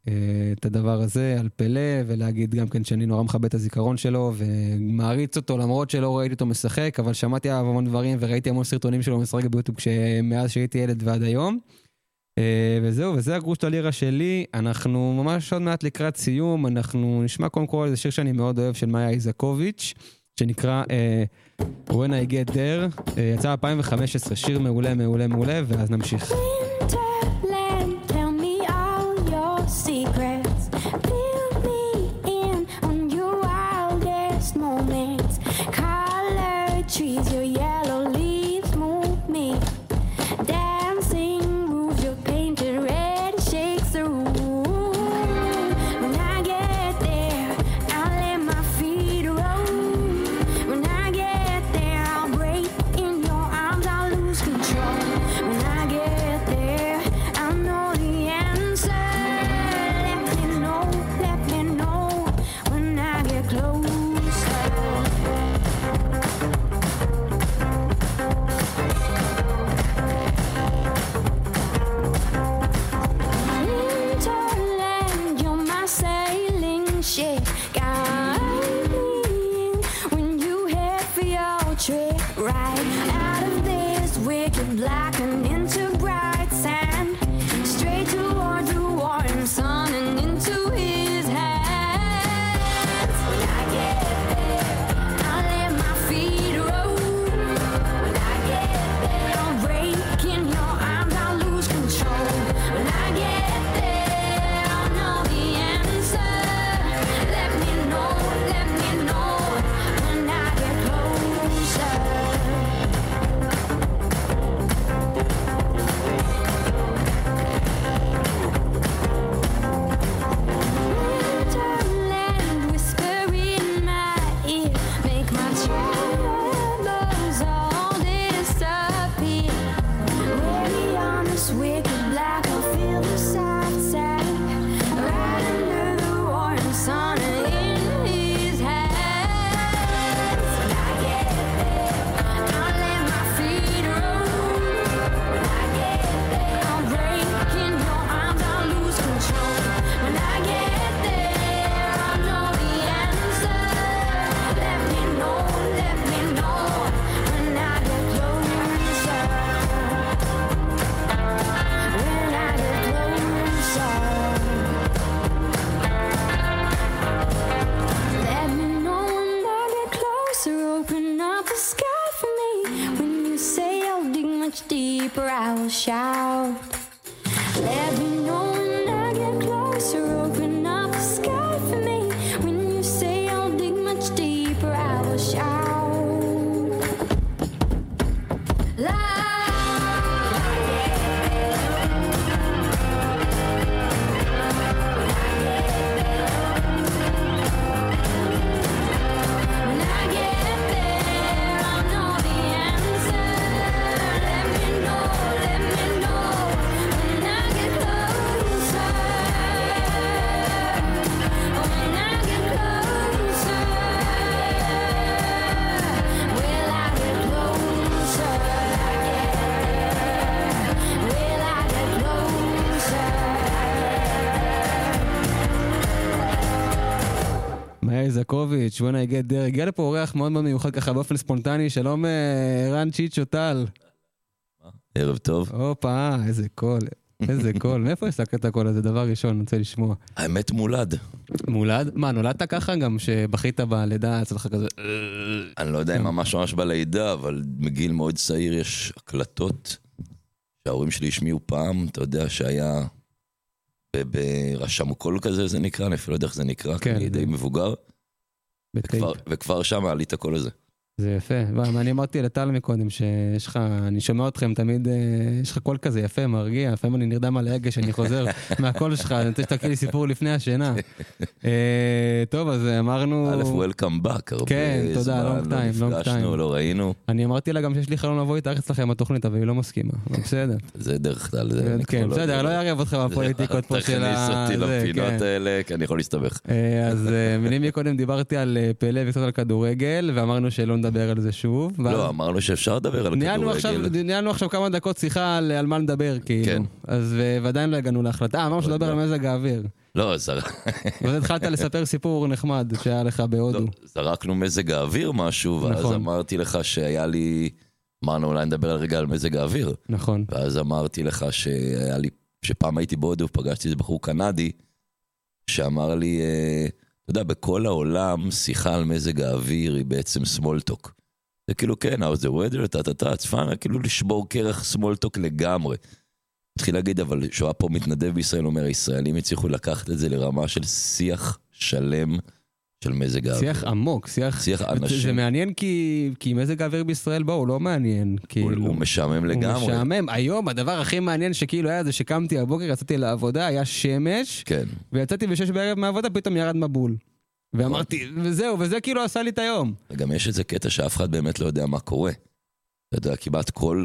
אה, את הדבר הזה על פלא, ולהגיד גם כן שאני נורא מכבד את הזיכרון שלו, ומעריץ אותו למרות שלא ראיתי אותו משחק, אבל שמעתי עליו המון דברים וראיתי המון סרטונים שלו משחק ביוטיוב מאז שהייתי ילד ועד היום. וזהו, וזה הגרוש הלירה שלי, אנחנו ממש עוד מעט לקראת סיום, אנחנו נשמע קודם כל איזה שיר שאני מאוד אוהב של מאיה איזקוביץ', שנקרא When Get There, אה, יצא 2015, שיר מעולה מעולה מעולה, ואז נמשיך. winter. זקוביץ', בואנה הגיע לפה אורח מאוד מאוד מיוחד ככה באופן ספונטני, שלום אה, רן צ'יצ'ו טל. ערב טוב. הופה, איזה קול, איזה קול, מאיפה הסקת את הקול הזה? דבר ראשון, אני רוצה לשמוע. האמת מולד. מולד? מה, נולדת ככה גם שבכית בלידה אצלך כזה? אני לא יודע אם ממש ממש בלידה, אבל מגיל מאוד צעיר יש הקלטות שההורים שלי השמיעו פעם, אתה יודע שהיה ברשם קול כזה זה נקרא, אני אפילו לא יודע איך זה נקרא, כי אני די מבוגר. וכבר- שומע את הקול הזה. זה יפה. וואי, אני אמרתי לטל מקודם שיש לך, אני שומע אתכם תמיד, אה, יש לך קול כזה יפה, מרגיע, לפעמים אני נרדם על ההגה שאני חוזר מהקול שלך, אני רוצה שתקריא לי סיפור לפני השינה. אה, טוב, אז אמרנו... א', וולקאם בק, הרבה כן, תודה, זמן לונג טיים, לא לונג טיים. נפגשנו, לא ראינו. אני אמרתי לה גם שיש לי חלום לבוא איתך אצלכם בתוכנית, אבל היא לא מסכימה, אבל בסדר. זה דרך כלל, זה... כן, כבר בסדר, לא אערב אותך בפוליטיקות פה של ה... תכניס אותי לפינות כן. האלה, כי אני יכול להסתבך. אה, אז מילים מקודם דיברתי על פלא וקצת על כדורגל, ואמרנו שלא נדבר על זה שוב. לא, אמרנו שאפשר לדבר על כדורגל. ניהלנו עכשיו כמה דקות שיחה על, על מה לדבר, כאילו. כן. אז ועדיין לא הגענו להחלטה. אה, אמרנו שנדבר על מזג האוויר. לא, זר- ואז התחלת לספר סיפור נחמד שהיה לך בהודו. זרקנו מזג האוויר משהו, ואז נכון. אמרתי לך שהיה לי... אמרנו אולי נדבר רגע על מזג האוויר. נכון. ואז אמרתי לך שהיה לי... שפעם הייתי בהודו, פגשתי איזה בחור קנדי, שאמר לי, אה, אתה יודע, בכל העולם שיחה על מזג האוויר היא בעצם talk. זה כאילו, כן, how's the weather, טה-טה-טה, it's כאילו לשבור קרח talk לגמרי. התחיל להגיד, אבל שהוא היה פה מתנדב בישראל, אומר, הישראלים הצליחו לקחת את זה לרמה של שיח שלם של מזג האוויר. שיח עמוק, שיח... שיח זה אנשים. מעניין כי, כי מזג האוויר בישראל, בואו, הוא לא מעניין. כאילו, הוא משעמם לגמרי. הוא משעמם. היום הדבר הכי מעניין שכאילו היה זה שקמתי הבוקר, יצאתי לעבודה, היה שמש, כן. ויצאתי בשש בערב מהעבודה, פתאום ירד מבול. ואמרתי, וזהו, וזה כאילו עשה לי את היום. וגם יש איזה קטע שאף אחד באמת לא יודע מה קורה. אתה יודע, כמעט כל,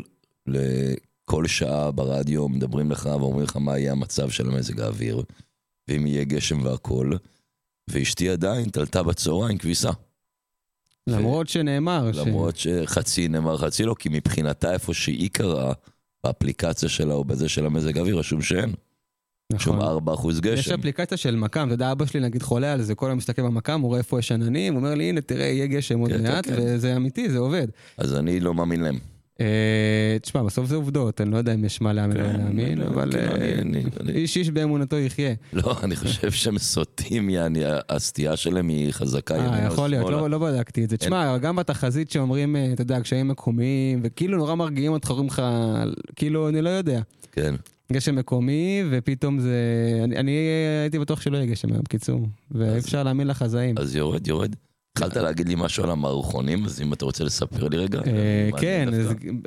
כל שעה ברדיו מדברים לך ואומרים לך מה יהיה המצב של המזג האוויר, ואם יהיה גשם והכל, ואשתי עדיין תלתה בצהריים כביסה. למרות שנאמר ש... למרות שחצי נאמר חצי לא, כי מבחינתה איפה שהיא קראה, באפליקציה שלה או בזה של המזג האוויר, רשום שאין. רשום 4% יש גשם. אפליקציה של מכ"ם, אתה יודע, אבא שלי נגיד חולה על זה, כל היום מסתכל במכ"ם, הוא רואה איפה יש עננים, הוא אומר לי, הנה תראה, יהיה גשם עוד כן, כן, מעט, כן. וזה אמיתי, זה עובד. אז אני לא מאמין להם. אה, תשמע, בסוף זה עובדות, אני לא יודע אם יש מה להאמין או לא להאמין, אבל כן, אה, איש איש באמונתו יחיה. לא, אני חושב שהם סוטים, יעני, הסטייה שלהם היא חזקה אה, יכול להיות. לא לא בדקתי את זה. תשמע, גם בתחזית שאומרים, אה, אתה יודע, קשיים מקומיים, וכאילו נורא מרגיעים אותך, אומרים לך, כאילו, אני לא יודע. כן. גשם מקומי, ופתאום זה... אני, אני הייתי בטוח שלא יהיה גשם היום, בקיצור. ואי אפשר להאמין לחזאים. אז יורד, יורד. התחלת להגיד לי משהו על המערכונים, אז אם אתה רוצה לספר לי רגע. אה, כן,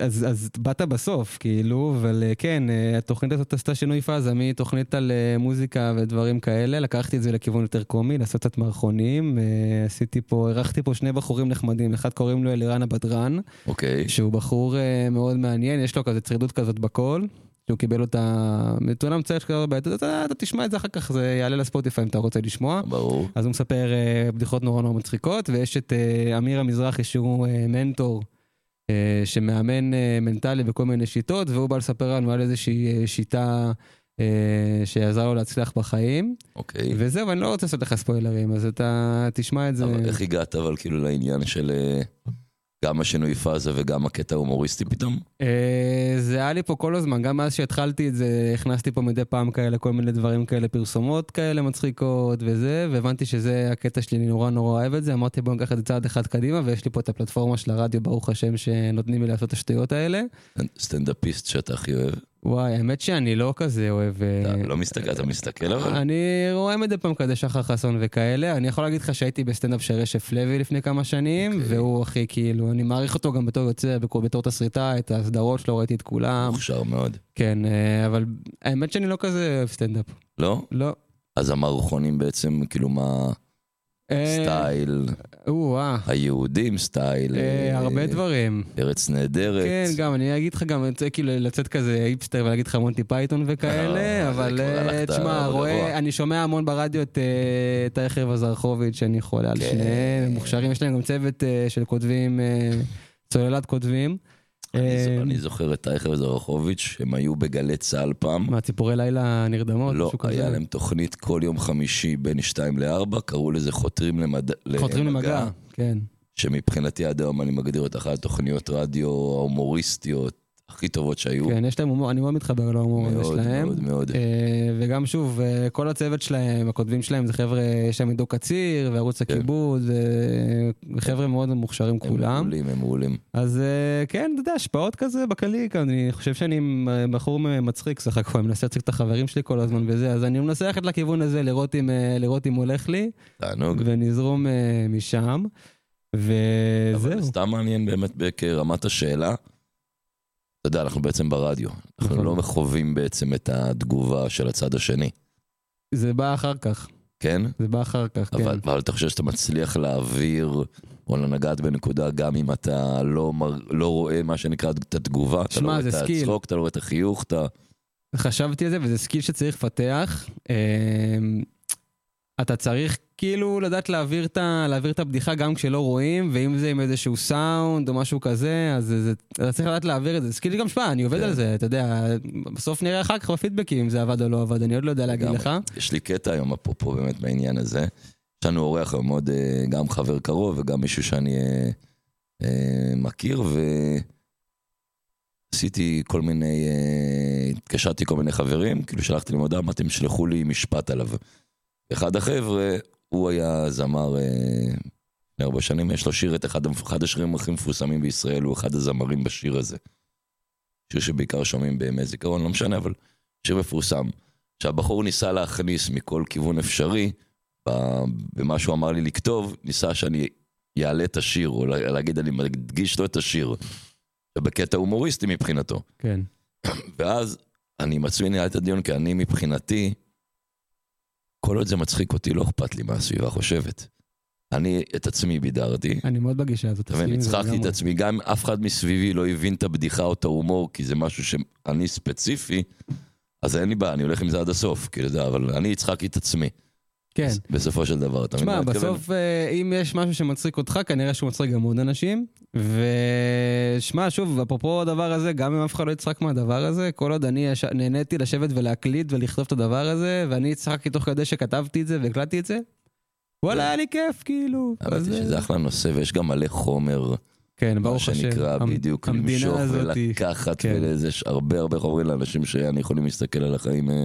אז, באת בסוף, כאילו, אבל אה, כן, אה, התוכנית הזאת עשתה שינוי פאזה מתוכנית על מוזיקה ודברים כאלה, לקחתי את זה לכיוון יותר קומי, לעשות קצת מערכונים, עשיתי פה, אירחתי פה שני בחורים נחמדים, אחד קוראים לו אלירן הבדרן, אוקיי. שהוא בחור מאוד מעניין, יש לו כזה צרידות כזאת בקול. שהוא קיבל אותה מתונה מצוירת כזאת בעייתית, אתה, אתה תשמע את זה אחר כך, זה יעלה לספוטיפיי אם אתה רוצה לשמוע. ברור. אז הוא מספר אה, בדיחות נורא נורא מצחיקות, ויש את אה, אמיר המזרחי שהוא אה, מנטור, אה, שמאמן אה, מנטלי בכל מיני שיטות, והוא בא לספר לנו על איזושהי אה, שיטה אה, שעזרה לו להצליח בחיים. אוקיי. וזהו, אני לא רוצה לעשות לך ספוילרים, אז אתה תשמע את זה. אבל איך הגעת אבל כאילו לעניין של... גם השינוי פאזה וגם הקטע ההומוריסטי פתאום? אה, זה היה לי פה כל הזמן, גם מאז שהתחלתי את זה, הכנסתי פה מדי פעם כאלה, כל מיני דברים כאלה, פרסומות כאלה מצחיקות וזה, והבנתי שזה הקטע שלי, אני נורא נורא אוהב את זה, אמרתי בוא ניקח את זה צעד אחד קדימה, ויש לי פה את הפלטפורמה של הרדיו, ברוך השם, שנותנים לי לעשות את השטויות האלה. סטנדאפיסט שאתה הכי אוהב. וואי, האמת שאני לא כזה אוהב... אה, אתה לא מסתכל, אתה מסתכל אבל? אני רואה מדי פעם כזה שחר חסון וכאלה, אני יכול להגיד לך שהייתי בסטנדאפ של רשף לוי לפני כמה שנים, אוקיי. והוא הכי כאילו, אני מעריך אותו גם בתור יוצר, בתור- תסריטאי, את הסדרות שלו ראיתי את כולם. מוכשר מאוד. כן, אה, אבל האמת שאני לא כזה אוהב סטנדאפ. לא? לא. אז המערכונים בעצם, כאילו מה... אה, style, או-אה. היהודים style, אה, אה, הרבה דברים. ארץ נהדרת. כן, גם אני אגיד לך גם, רוצה כאילו לצאת כזה היפסטר ולהגיד לך מונטי פייתון וכאלה, אה, אבל אה, תשמע. רואה, אני שומע המון ברדיו את אה, טייכר וזרחוביץ', שאני חולה על, כן. שניהם, הם מוכשרים, יש להם גם צוות אה, של כותבים, אה, סוללת כותבים. אני אה, אני זוכר את טייכר וזרחוביץ', הם היו בגלי צה"ל פעם. מה, ציפורי לילה נרדמות? לא? היה להם תוכנית כל יום חמישי בין 2 ל-4, קראו לזה חותרים למד... חותרים למגע, כן. שמבחינתי עד היום אני מגדיר אותה אחת התוכניות רדיו ההומוריסטיות הכי טובות שהיו. כן, יש להם הומור, אני מאוד מתחבר להומור הזה מאוד, שלהם. מאוד, מאוד. אה, וגם שוב, אה, כל הצוות שלהם, הכותבים שלהם זה חבר'ה, יש שם עידו קציר וערוץ הכיבוד, אה, חבר'ה מאוד מוכשרים הם כולם. מעולים, הם מעולים. אז כן, אתה יודע, השפעות כזה כאן, אני חושב שאני בחור מצחיק סך הכל, אני מנסה להצחיק את החברים שלי כל הזמן וזה, אז אני מנסה ללכת לכיוון הזה, לראות אם, לראות אם הולך לי, תענוג. ונזרום משם, וזהו. סתם מעניין באמת ברמת השאלה. אתה יודע, אנחנו בעצם ברדיו. אנחנו נכון. לא חווים בעצם את התגובה של הצד השני. זה בא אחר כך, כן? זה בא אחר כך, כן. אבל, אבל אתה חושב שאתה מצליח להעביר או לגעת בנקודה גם אם אתה לא, מר, לא רואה מה שנקרא את התגובה, אתה שמע, לא רואה זה את skill. הצחוק, אתה לא רואה את החיוך, אתה... חשבתי על זה, וזה skill שצריך לפתח. אמ, אתה צריך כאילו לדעת להעביר את, ה, להעביר את הבדיחה גם כשלא רואים, ואם זה עם איזשהו סאונד או משהו כזה, אז זה, זה, אתה צריך לדעת להעביר את זה. skill גם שמע, אני עובד על זה, אתה יודע, בסוף נראה אחר כך בפידבקים אם זה עבד או לא עבד, אני עוד לא יודע להגיד לך. יש לי קטע היום אפרופו באמת בעניין הזה. יש לנו אורח מאוד, אה, גם חבר קרוב וגם מישהו שאני אה, אה, מכיר, ועשיתי כל מיני, אה, התקשרתי כל מיני חברים, כאילו שלחתי להם הודעה, אמרתי, שלחו לי משפט עליו. אחד החבר'ה, הוא היה זמר אה, הרבה שנים, יש לו שיר את אחד, אחד השירים הכי מפורסמים בישראל, הוא אחד הזמרים בשיר הזה. שיר שבעיקר שומעים בימי זיכרון, לא משנה, אבל שיר מפורסם. שהבחור ניסה להכניס מכל כיוון אפשרי, במה שהוא אמר לי לכתוב, ניסה שאני אעלה את השיר, או לה- להגיד, אני מדגיש לו את השיר. בקטע הומוריסטי מבחינתו. כן. ואז אני עצמי ניהל את הדיון, כי אני מבחינתי, כל עוד זה מצחיק אותי, לא אכפת לי מה הסביבה חושבת. אני את עצמי בידרתי, אני מאוד בגישה הזאת. עם זה הצחקתי את. עצמי, גם אף אחד מסביבי לא הבין את הבדיחה או את ההומור, כי זה משהו שאני ספציפי, אז אין לי בעיה, אני הולך עם זה עד הסוף, כאילו, אבל אני הצחקתי את עצמי. כן. בסופו של דבר, אתה מבין? מה מתכוון? בסוף אה, אם יש משהו שמצחיק אותך, כנראה שהוא מצחיק גם עוד אנשים. ושמע, שוב, אפרופו הדבר הזה, גם אם אף אחד לא יצחק מהדבר הזה, כל עוד אני יש... נהניתי לשבת ולהקליט ולכתוב את הדבר הזה, ואני צחקתי תוך כדי שכתבתי את זה והקלטתי את זה, וואלה, היה לי כיף, כאילו. האמת אז, היא אה, שזה אחלה נושא, ויש גם מלא חומר. כן, ברוך מה השם. שנקרא המ- בדיוק למשוך ולקחת, כן. ולזה יש הרבה הרבה חומרים לאנשים שאני יכולים להסתכל על החיים אה,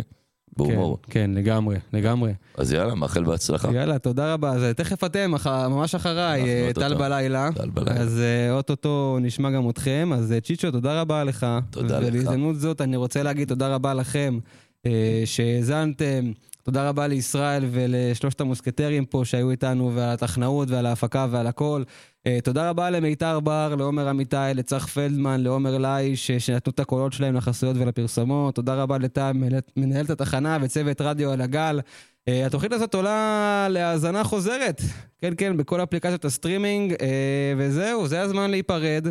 בהומור. כן, כן, לגמרי, לגמרי. אז יאללה, מאחל בהצלחה. יאללה, תודה רבה. אז אה, תכף אתם, אח- ממש אחריי, אה. טל בלילה. טל בלילה. אז אה, אוטוטו נשמע גם אתכם. אז צ'יצ'ו, תודה רבה לך. תודה לך. ובהזדמנות זאת אני רוצה להגיד תודה רבה לכם אה, שהאזנתם. תודה רבה לישראל ולשלושת המוסקטרים פה שהיו איתנו, ועל הטכנאות ועל ההפקה ועל הכל. אה, תודה רבה למיתר בר, לעומר אמיתי, לצח פלדמן, לעומר לי, ש- שנתנו את הקולות שלהם לחסויות ולפרסומות. תודה רבה לטל, מנהלת- התחנה וצוות רדיו על הגל. אה, התוכנית הזאת עולה להאזנה חוזרת. כן, כן, בכל אפליקציות הסטרימינג. אה, וזהו, זה הזמן להיפרד.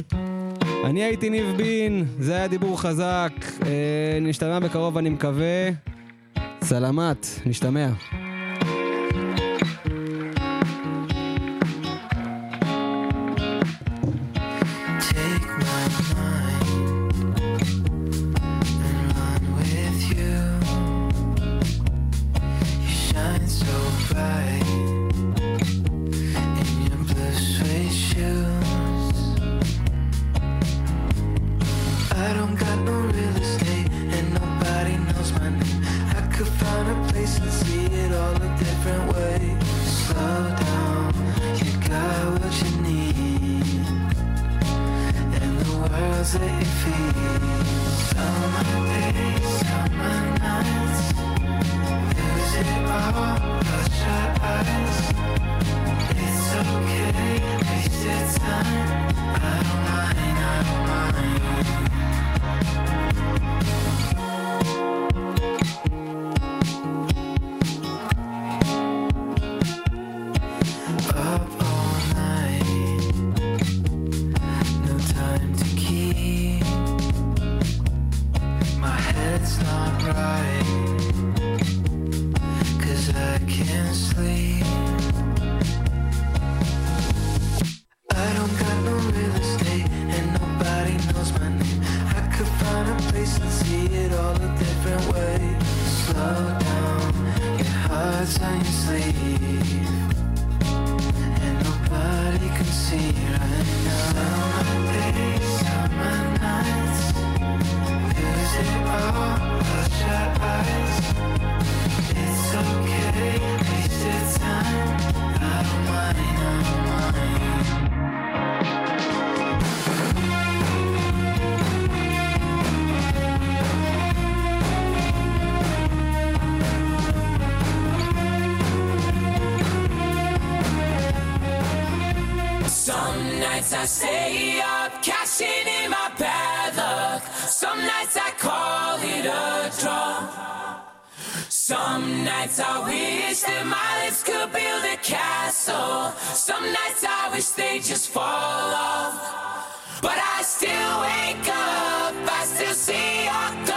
אני הייתי ניב בין, זה היה דיבור חזק. אה, נשתמע בקרוב, אני מקווה. סלאמת, נשתמע. I stay up, cashing in my bad luck. Some nights I call it a draw. Some nights I wish that my lips could build a castle. Some nights I wish they just fall off. But I still wake up, I still see your.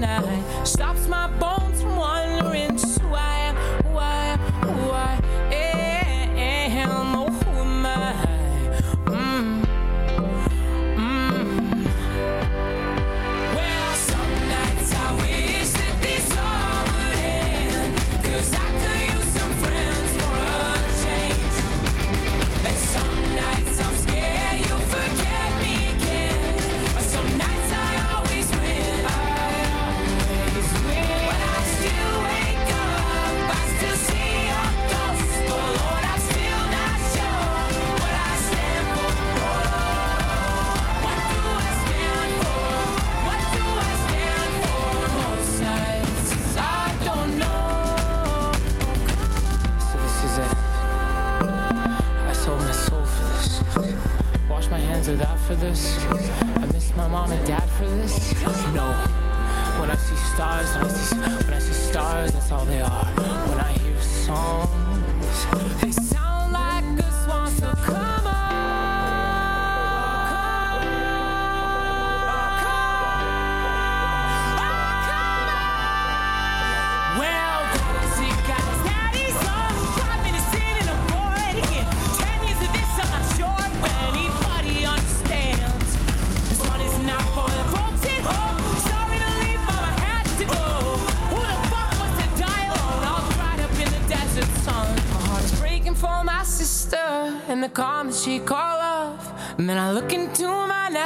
night. Stops my bones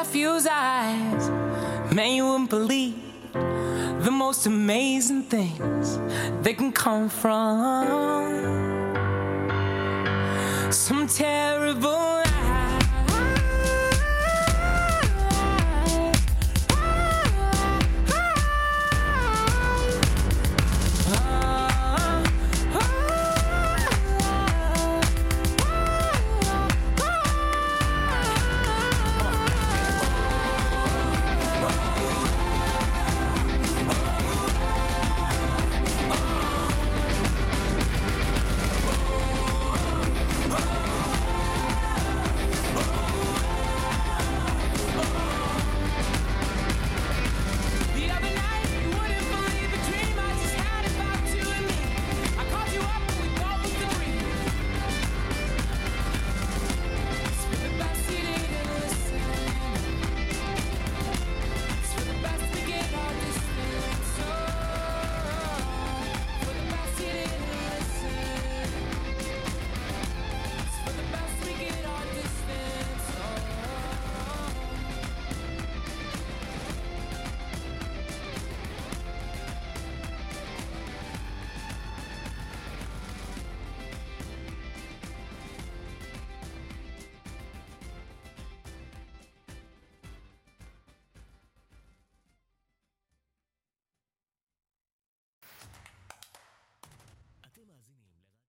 nephew's eyes. Man, you wouldn't believe the most amazing things that can come from some terrible